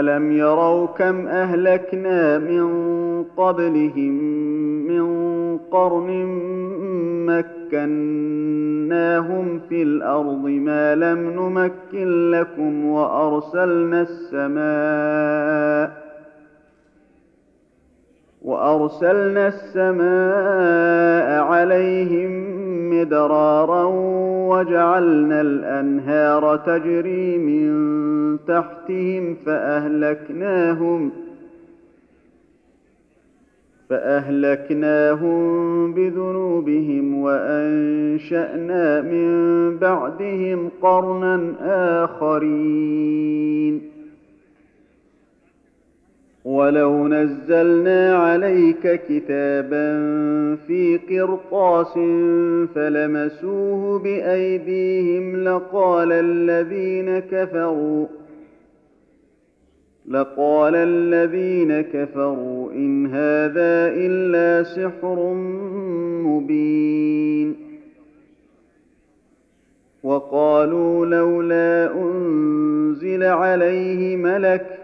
الم يروا كم اهلكنا من قبلهم من قرن مكناهم في الأرض ما لم نمكن لكم وارسلنا السماء وارسلنا السماء عليهم مدرارا وجعلنا الأنهار تجري من تحتهم فأهلكناهم فأهلكناهم بذنوبهم وأنشأنا من بعدهم قرنا آخرين ولو نزلنا عليك كتابا في قرطاس فلمسوه بايديهم لقال الذين كفروا لقال الذين كفروا ان هذا الا سحر مبين وقالوا لولا انزل عليه ملك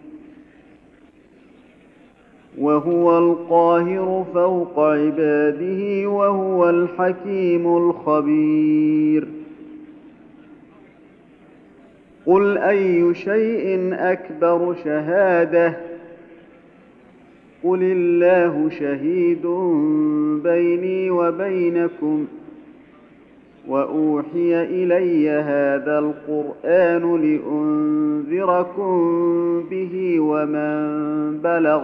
وهو القاهر فوق عباده وهو الحكيم الخبير. قل أي شيء أكبر شهادة؟ قل الله شهيد بيني وبينكم وأوحي إلي هذا القرآن لأنذركم به ومن بلغ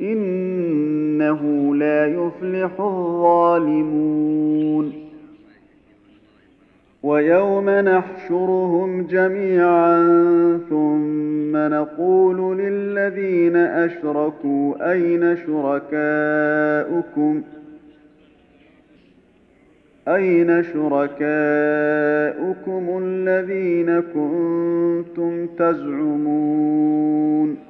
إنه لا يفلح الظالمون. ويوم نحشرهم جميعا ثم نقول للذين أشركوا أين شركاؤكم؟ أين شركاؤكم الذين كنتم تزعمون؟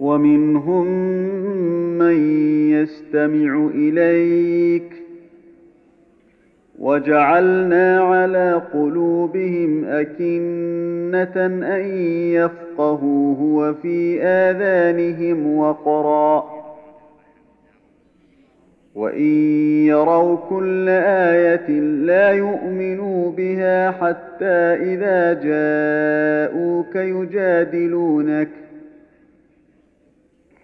ومنهم من يستمع إليك وجعلنا على قلوبهم أكنة أن يفقهوه وفي آذانهم وقرا وإن يروا كل آية لا يؤمنوا بها حتى إذا جاءوك يجادلونك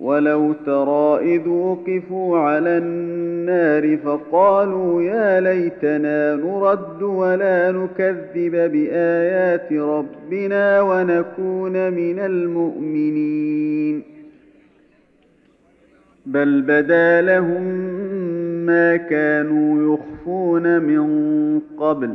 ولو ترى اذ وقفوا على النار فقالوا يا ليتنا نرد ولا نكذب بايات ربنا ونكون من المؤمنين بل بدا لهم ما كانوا يخفون من قبل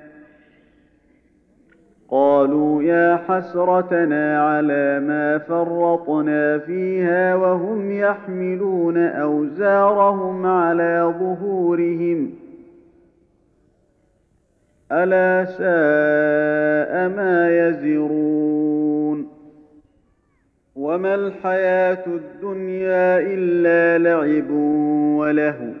قالوا يا حسرتنا على ما فرطنا فيها وهم يحملون أوزارهم على ظهورهم. ألا ساء ما يزرون. وما الحياة الدنيا إلا لعب ولهو.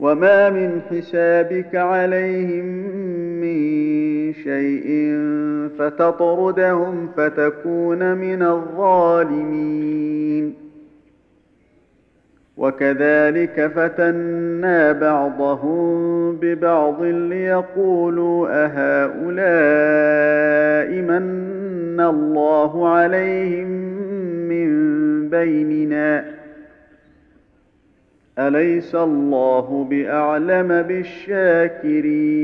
وما من حسابك عليهم من شيء فتطردهم فتكون من الظالمين وكذلك فتنا بعضهم ببعض ليقولوا اهؤلاء من الله عليهم من بيننا أليس الله بأعلم بالشاكرين؟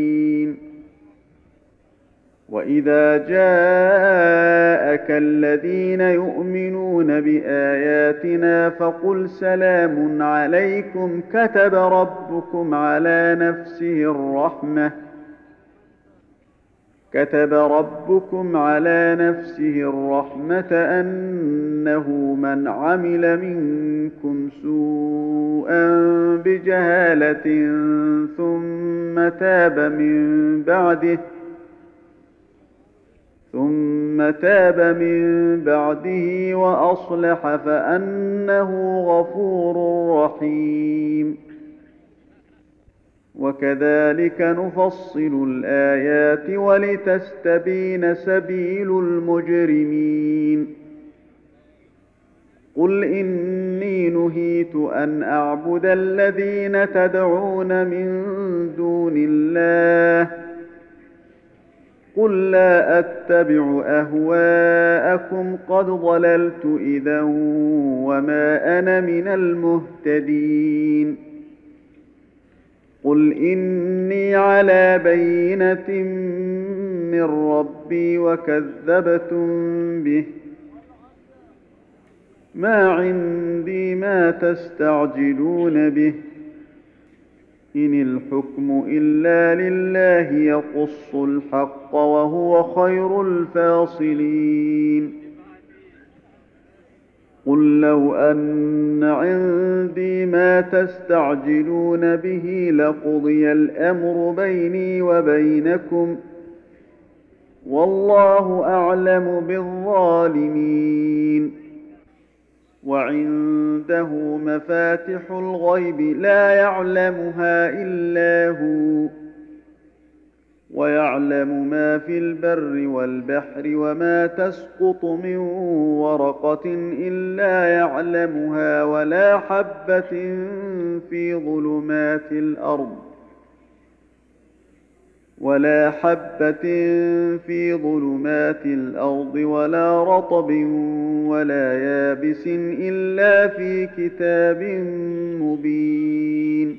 وإذا جاءك الذين يؤمنون بآياتنا فقل سلام عليكم كتب ربكم على نفسه الرحمة. كتب ربكم على نفسه الرحمة أنه من عمل منكم سوءا بجهالة ثم تاب من بعده ثم تاب من بعده وأصلح فأنه غفور رحيم وكذلك نفصل الآيات ولتستبين سبيل المجرمين. قل إني نهيت أن أعبد الذين تدعون من دون الله. قل لا أتبع أهواءكم قد ضللت إذا وما أنا من المهتدين. قل اني على بينه من ربي وكذبتم به ما عندي ما تستعجلون به ان الحكم الا لله يقص الحق وهو خير الفاصلين قل لو ان عندي ما تستعجلون به لقضي الامر بيني وبينكم والله اعلم بالظالمين وعنده مفاتح الغيب لا يعلمها الا هو ويعلم ما في البر والبحر وما تسقط من ورقة إلا يعلمها ولا حبة في ظلمات الأرض ولا حبة في ظلمات الأرض ولا رطب ولا يابس إلا في كتاب مبين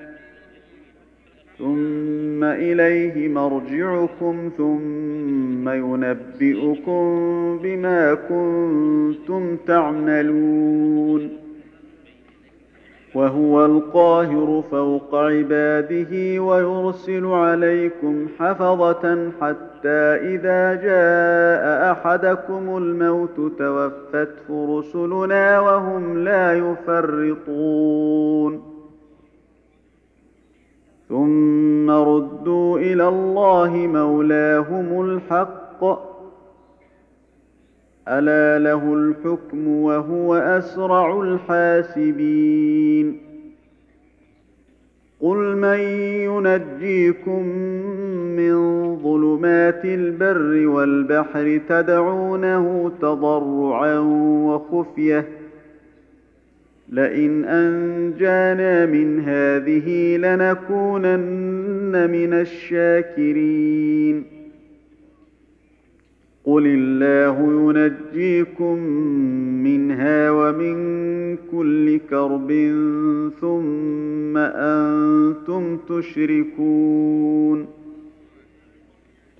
ثم اليه مرجعكم ثم ينبئكم بما كنتم تعملون وهو القاهر فوق عباده ويرسل عليكم حفظه حتى اذا جاء احدكم الموت توفته رسلنا وهم لا يفرطون ثم ردوا إلى الله مولاهم الحق الا له الحكم وهو اسرع الحاسبين قل من ينجيكم من ظلمات البر والبحر تدعونه تضرعا وخفيه لئن أنجانا من هذه لنكونن من الشاكرين. قل الله ينجيكم منها ومن كل كرب ثم أنتم تشركون.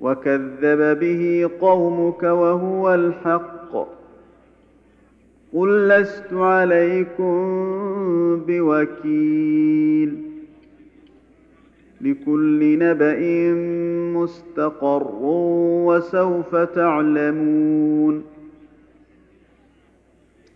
وكذب به قومك وهو الحق. قل لست عليكم بوكيل. لكل نبأ مستقر وسوف تعلمون.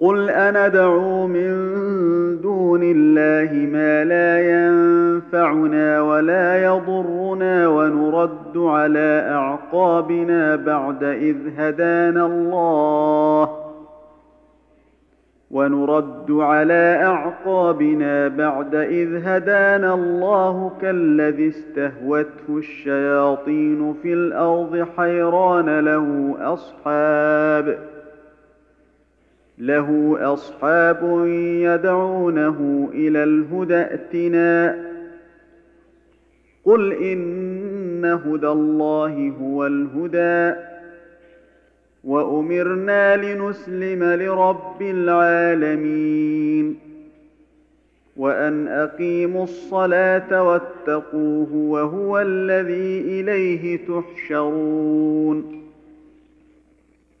قل اندعو من دون الله ما لا ينفعنا ولا يضرنا ونرد على اعقابنا بعد اذ هدانا الله ونرد على اعقابنا بعد اذ هدانا الله كالذي استهوته الشياطين في الأرض حيران له اصحاب له أصحاب يدعونه إلى الهدى ائتنا. قل إن هدى الله هو الهدى. وأمرنا لنسلم لرب العالمين. وأن أقيموا الصلاة واتقوه وهو الذي إليه تحشرون.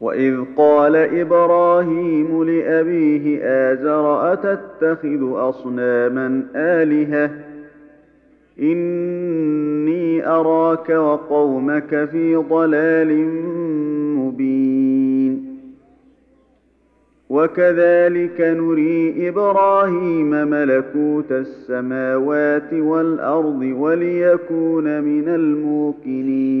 واذ قال إبراهيم لابيه ازر اتتخذ اصناما الهه اني اراك وقومك في ضلال مبين وكذلك نري إبراهيم ملكوت السماوات والارض وليكون من الموقنين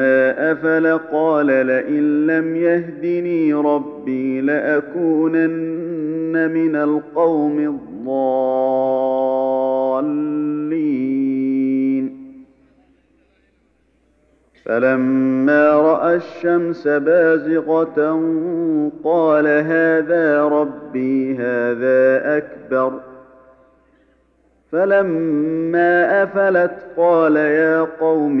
افل قال لئن لم يهدني ربي لاكونن من القوم الضالين فلما راى الشمس بازغه قال هذا ربي هذا اكبر فلما افلت قال يا قوم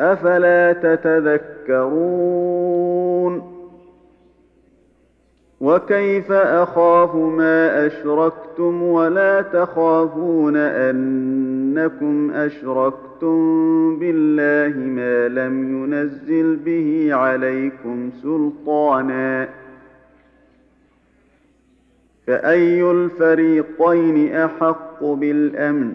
أفلا تتذكرون؟ وكيف أخاف ما أشركتم ولا تخافون أنكم أشركتم بالله ما لم ينزل به عليكم سلطانا؟ فأي الفريقين أحق بالأمن؟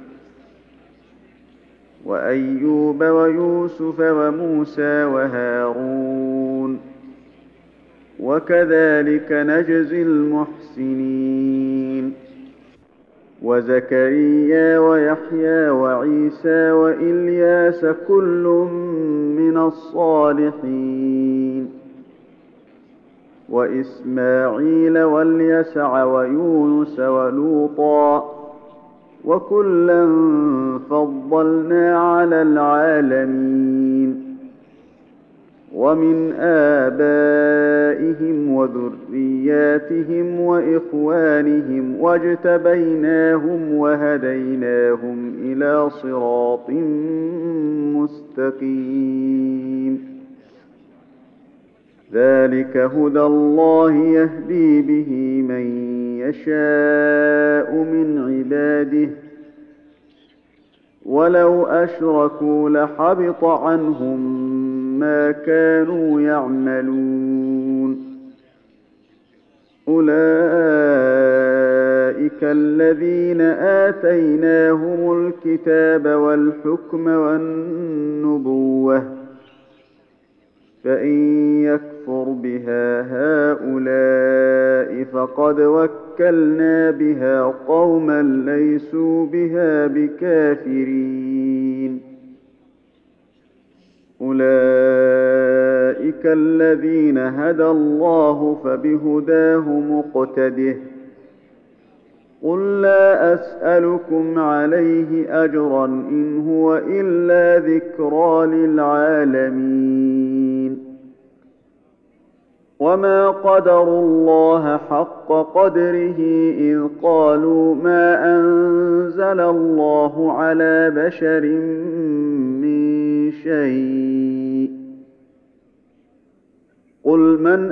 وأيوب ويوسف وموسى وهارون وكذلك نجزي المحسنين وزكريا ويحيى وعيسى وإلياس كل من الصالحين وإسماعيل واليسع ويونس ولوطا وكلا فضلنا على العالمين ومن آبائهم وذرياتهم وإخوانهم واجتبيناهم وهديناهم إلى صراط مستقيم. ذلك هدى الله يهدي به من يشاء من عباده ولو أشركوا لحبط عنهم ما كانوا يعملون. أولئك الذين آتيناهم الكتاب والحكم والنبوة فإن يكفر بها هؤلاء فقد وكلنا بها قوما ليسوا بها بكافرين أولئك الذين هدى الله فبهداه مقتده قل لا أسألكم عليه أجرا إن هو إلا ذكرى للعالمين وما قدروا الله حق قدره إذ قالوا ما أنزل الله على بشر من شيء قل من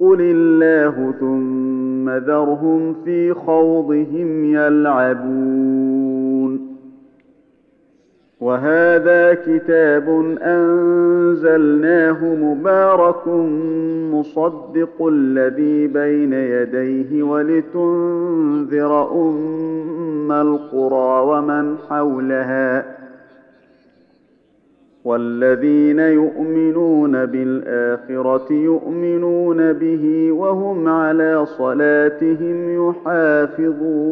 قل الله ثم ذرهم في خوضهم يلعبون وهذا كتاب انزلناه مبارك مصدق الذي بين يديه ولتنذر ام القرى ومن حولها والذين يؤمنون بالآخرة يؤمنون به وهم على صلاتهم يحافظون.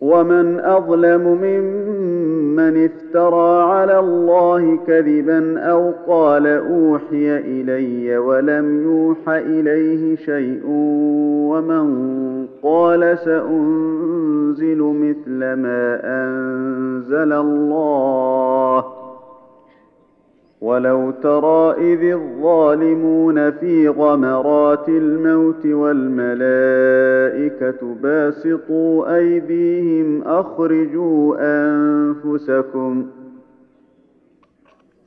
ومن أظلم ممن افترى على الله كذبا أو قال أوحي إلي ولم يوح إليه شيء ومن قال سأنزل مثل ما أنزل الله. ولو ترى إذ الظالمون في غمرات الموت والملائكة باسطوا أيديهم أخرجوا أنفسكم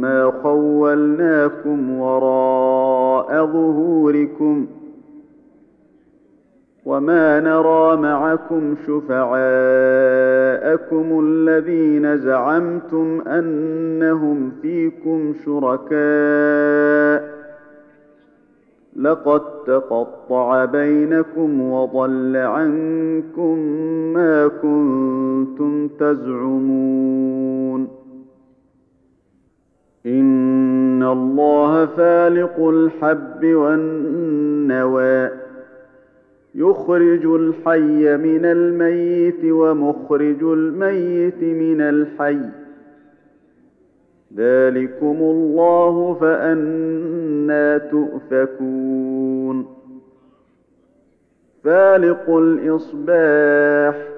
ما خولناكم وراء ظهوركم وما نرى معكم شفعاءكم الذين زعمتم انهم فيكم شركاء لقد تقطع بينكم وضل عنكم ما كنتم تزعمون ان الله فالق الحب والنوى. يخرج الحي من الميت ومخرج الميت من الحي. ذلكم الله فانى تؤفكون. فالق الاصباح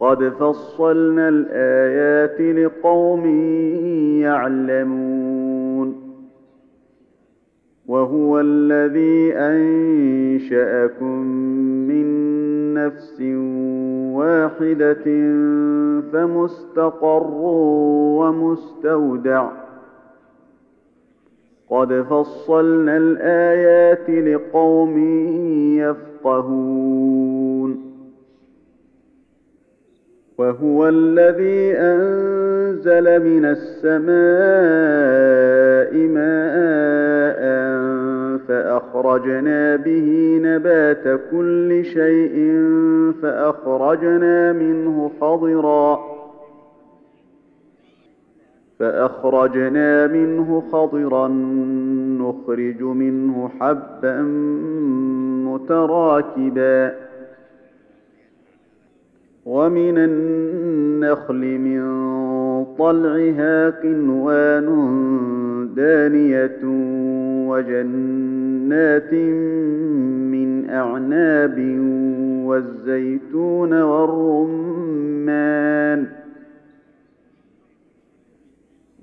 قد فصلنا الايات لقوم يعلمون وهو الذي انشاكم من نفس واحدة فمستقر ومستودع قد فصلنا الايات لقوم يفقهون وهو الذي أنزل من السماء ماء فأخرجنا به نبات كل شيء فأخرجنا منه خضرا فأخرجنا منه خضرا نخرج منه حبا متراكبا ومن النخل من طلعها قنوان دانية وجنات من أعناب والزيتون والرمان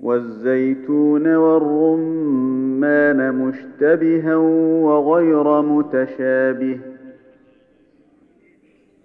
والزيتون والرمان مشتبها وغير متشابه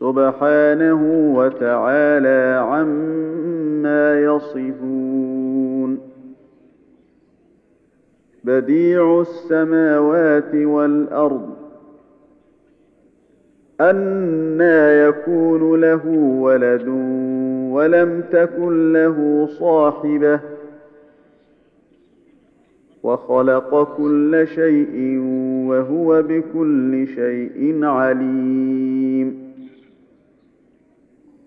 سبحانه وتعالى عما يصفون. بديع السماوات والأرض أنى يكون له ولد ولم تكن له صاحبة وخلق كل شيء وهو بكل شيء عليم.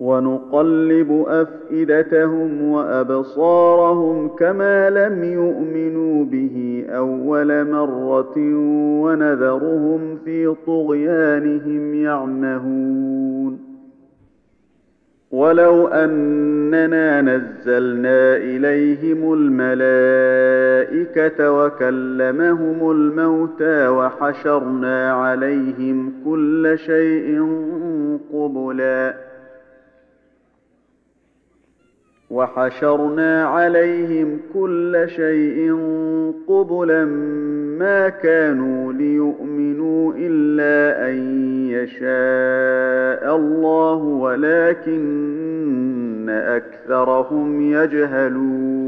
ونقلب أفئدتهم وأبصارهم كما لم يؤمنوا به أول مرة ونذرهم في طغيانهم يعمهون. ولو أننا نزلنا إليهم الملائكة وكلمهم الموتى وحشرنا عليهم كل شيء قبلا وحشرنا عليهم كل شيء قبلا ما كانوا ليؤمنوا إلا أن يشاء الله ولكن أكثرهم يجهلون.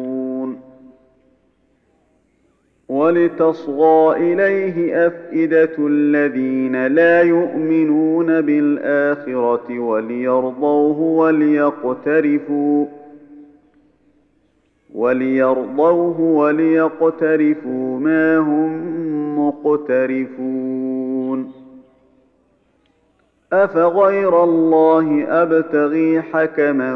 ولتصغى إليه أفئدة الذين لا يؤمنون بالآخرة وليرضوه وليقترفوا وليرضوه وليقترفوا ما هم مقترفون. أفغير الله أبتغي حكما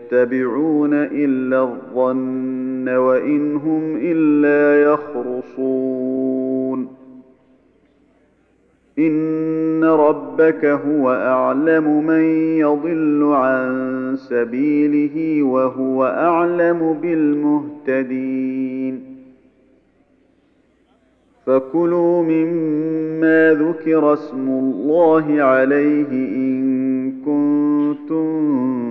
يتبعون إلا الظن وإن هم إلا يخرصون. إن ربك هو أعلم من يضل عن سبيله وهو أعلم بالمهتدين. فكلوا مما ذكر اسم الله عليه إن كنتم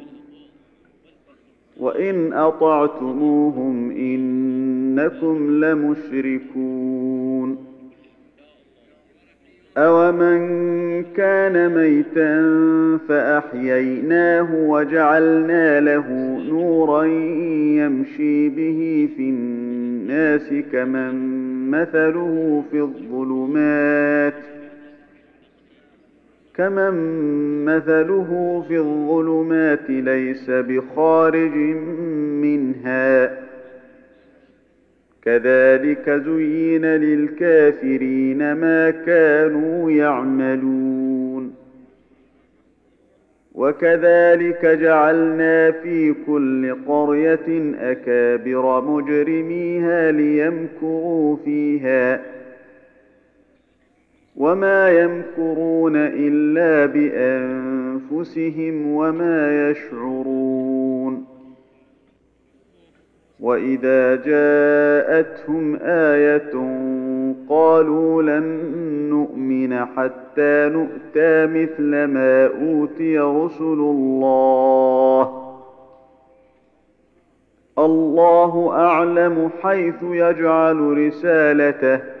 وان اطعتموهم انكم لمشركون أومن كان ميتا فأحييناه وجعلنا له نورا يمشي به في الناس كمن مثله في الظلمات كمن مثله في الظلمات ليس بخارج منها كذلك زين للكافرين ما كانوا يعملون وكذلك جعلنا في كل قريه اكابر مجرميها ليمكروا فيها وما يمكرون الا بانفسهم وما يشعرون واذا جاءتهم إيه قالوا لن نؤمن حتى نؤتى مثل ما اوتي رسل الله الله اعلم حيث يجعل رسالته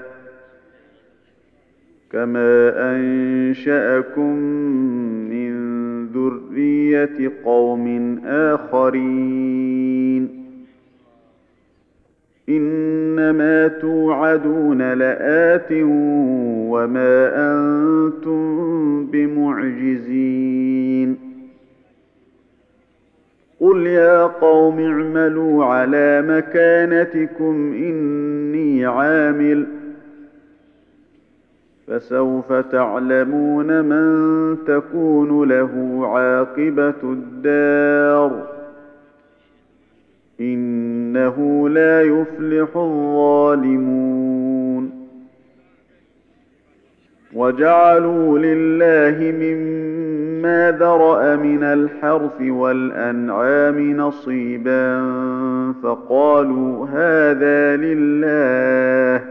كما انشاكم من ذريه قوم اخرين انما توعدون لات وما أنتم بمعجزين قل يا قوم اعملوا على مكانتكم اني عامل فسوف تعلمون من تكون له عاقبة الدار. إنه لا يفلح الظالمون. وجعلوا لله مما ذرأ من الحرث والأنعام نصيبا فقالوا هذا لله.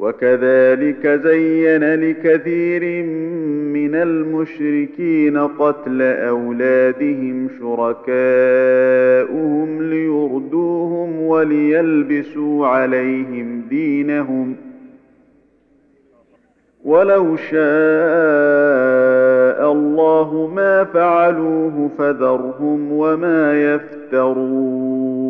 وكذلك زين لكثير من المشركين قتل أولادهم شركاؤهم ليردوهم وليلبسوا عليهم دينهم. ولو شاء الله ما فعلوه فذرهم وما يفترون.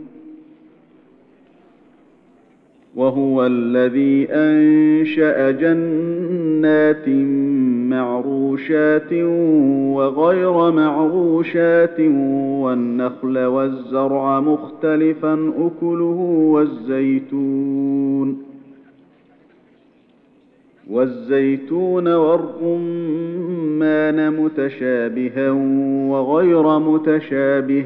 وهو الذي أنشأ جنات معروشات وغير معروشات والنخل والزرع مختلفا أكله والزيتون والزيتون والرمان متشابها وغير متشابه.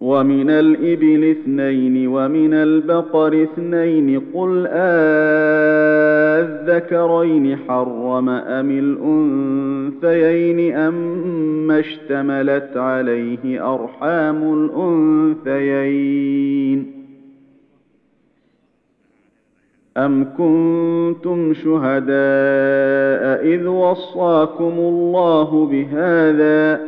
ومن الإبل اثنين ومن البقر اثنين قل آذكرين حرم أم الأنثيين أما اشتملت عليه أرحام الأنثيين أم كنتم شهداء إذ وصاكم الله بهذا ۖ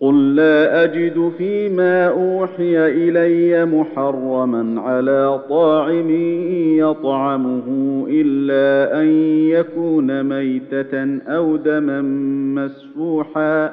قل لا اجد فيما اوحي الي محرما على طاعم يطعمه الا ان يكون ميته أو دما مسفوحا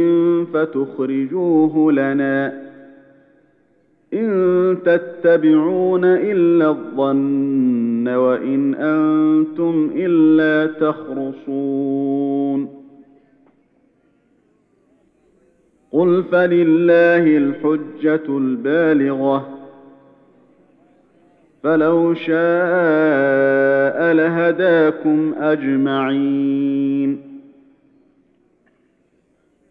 فتخرجوه لنا ان تتبعون الا الظن وان أنتم الا تخرصون قل فلله الحجه البالغه فلو شاء لهداكم اجمعين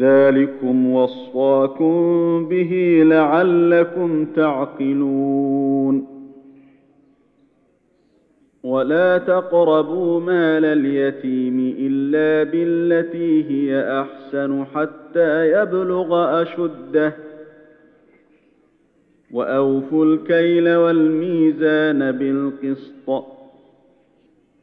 ذلكم وصاكم به لعلكم تعقلون. ولا تقربوا مال اليتيم إلا بالتي هي أحسن حتى يبلغ أشده. وأوفوا الكيل والميزان بالقسط.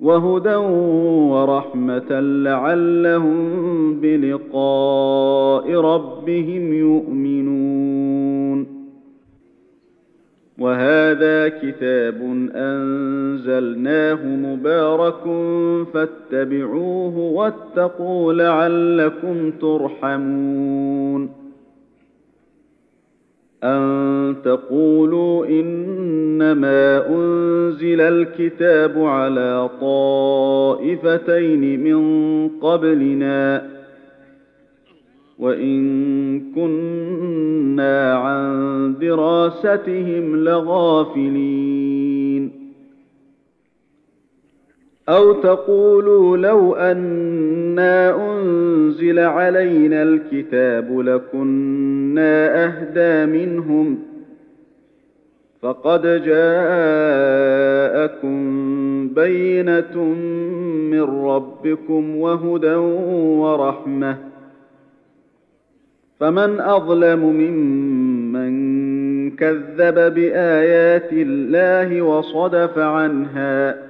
وهدى ورحمة لعلهم بلقاء ربهم يؤمنون. وهذا كتاب أنزلناه مبارك فاتبعوه واتقوا لعلكم ترحمون. أن تقولوا انما انزل الكتاب على طائفتين من قبلنا وان كنا عن دراستهم لغافلين أو تقولوا لو أنا انزل علينا الكتاب لكنا اهدى منهم فقد جاءكم بينة من ربكم وهدى ورحمة. فمن أظلم ممن كذب بآيات الله وصدف عنها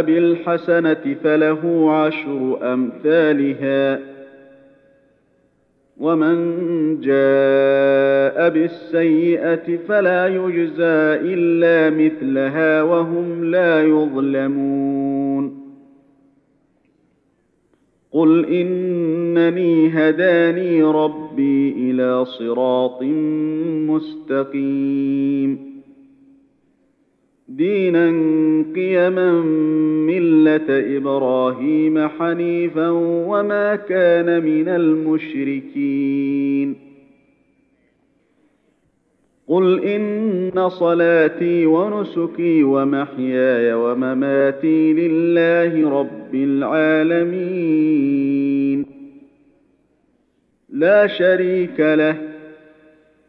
بالحسنة فله عشر أمثالها. ومن جاء بالسيئة فلا يجزى إلا مثلها وهم لا يظلمون. قل إنني هداني ربي إلى صراط مستقيم. دينا قيما ملة إبراهيم حنيفا وما كان من المشركين. قل إن صلاتي ونسكي ومحياي ومماتي لله رب العالمين. لا شريك له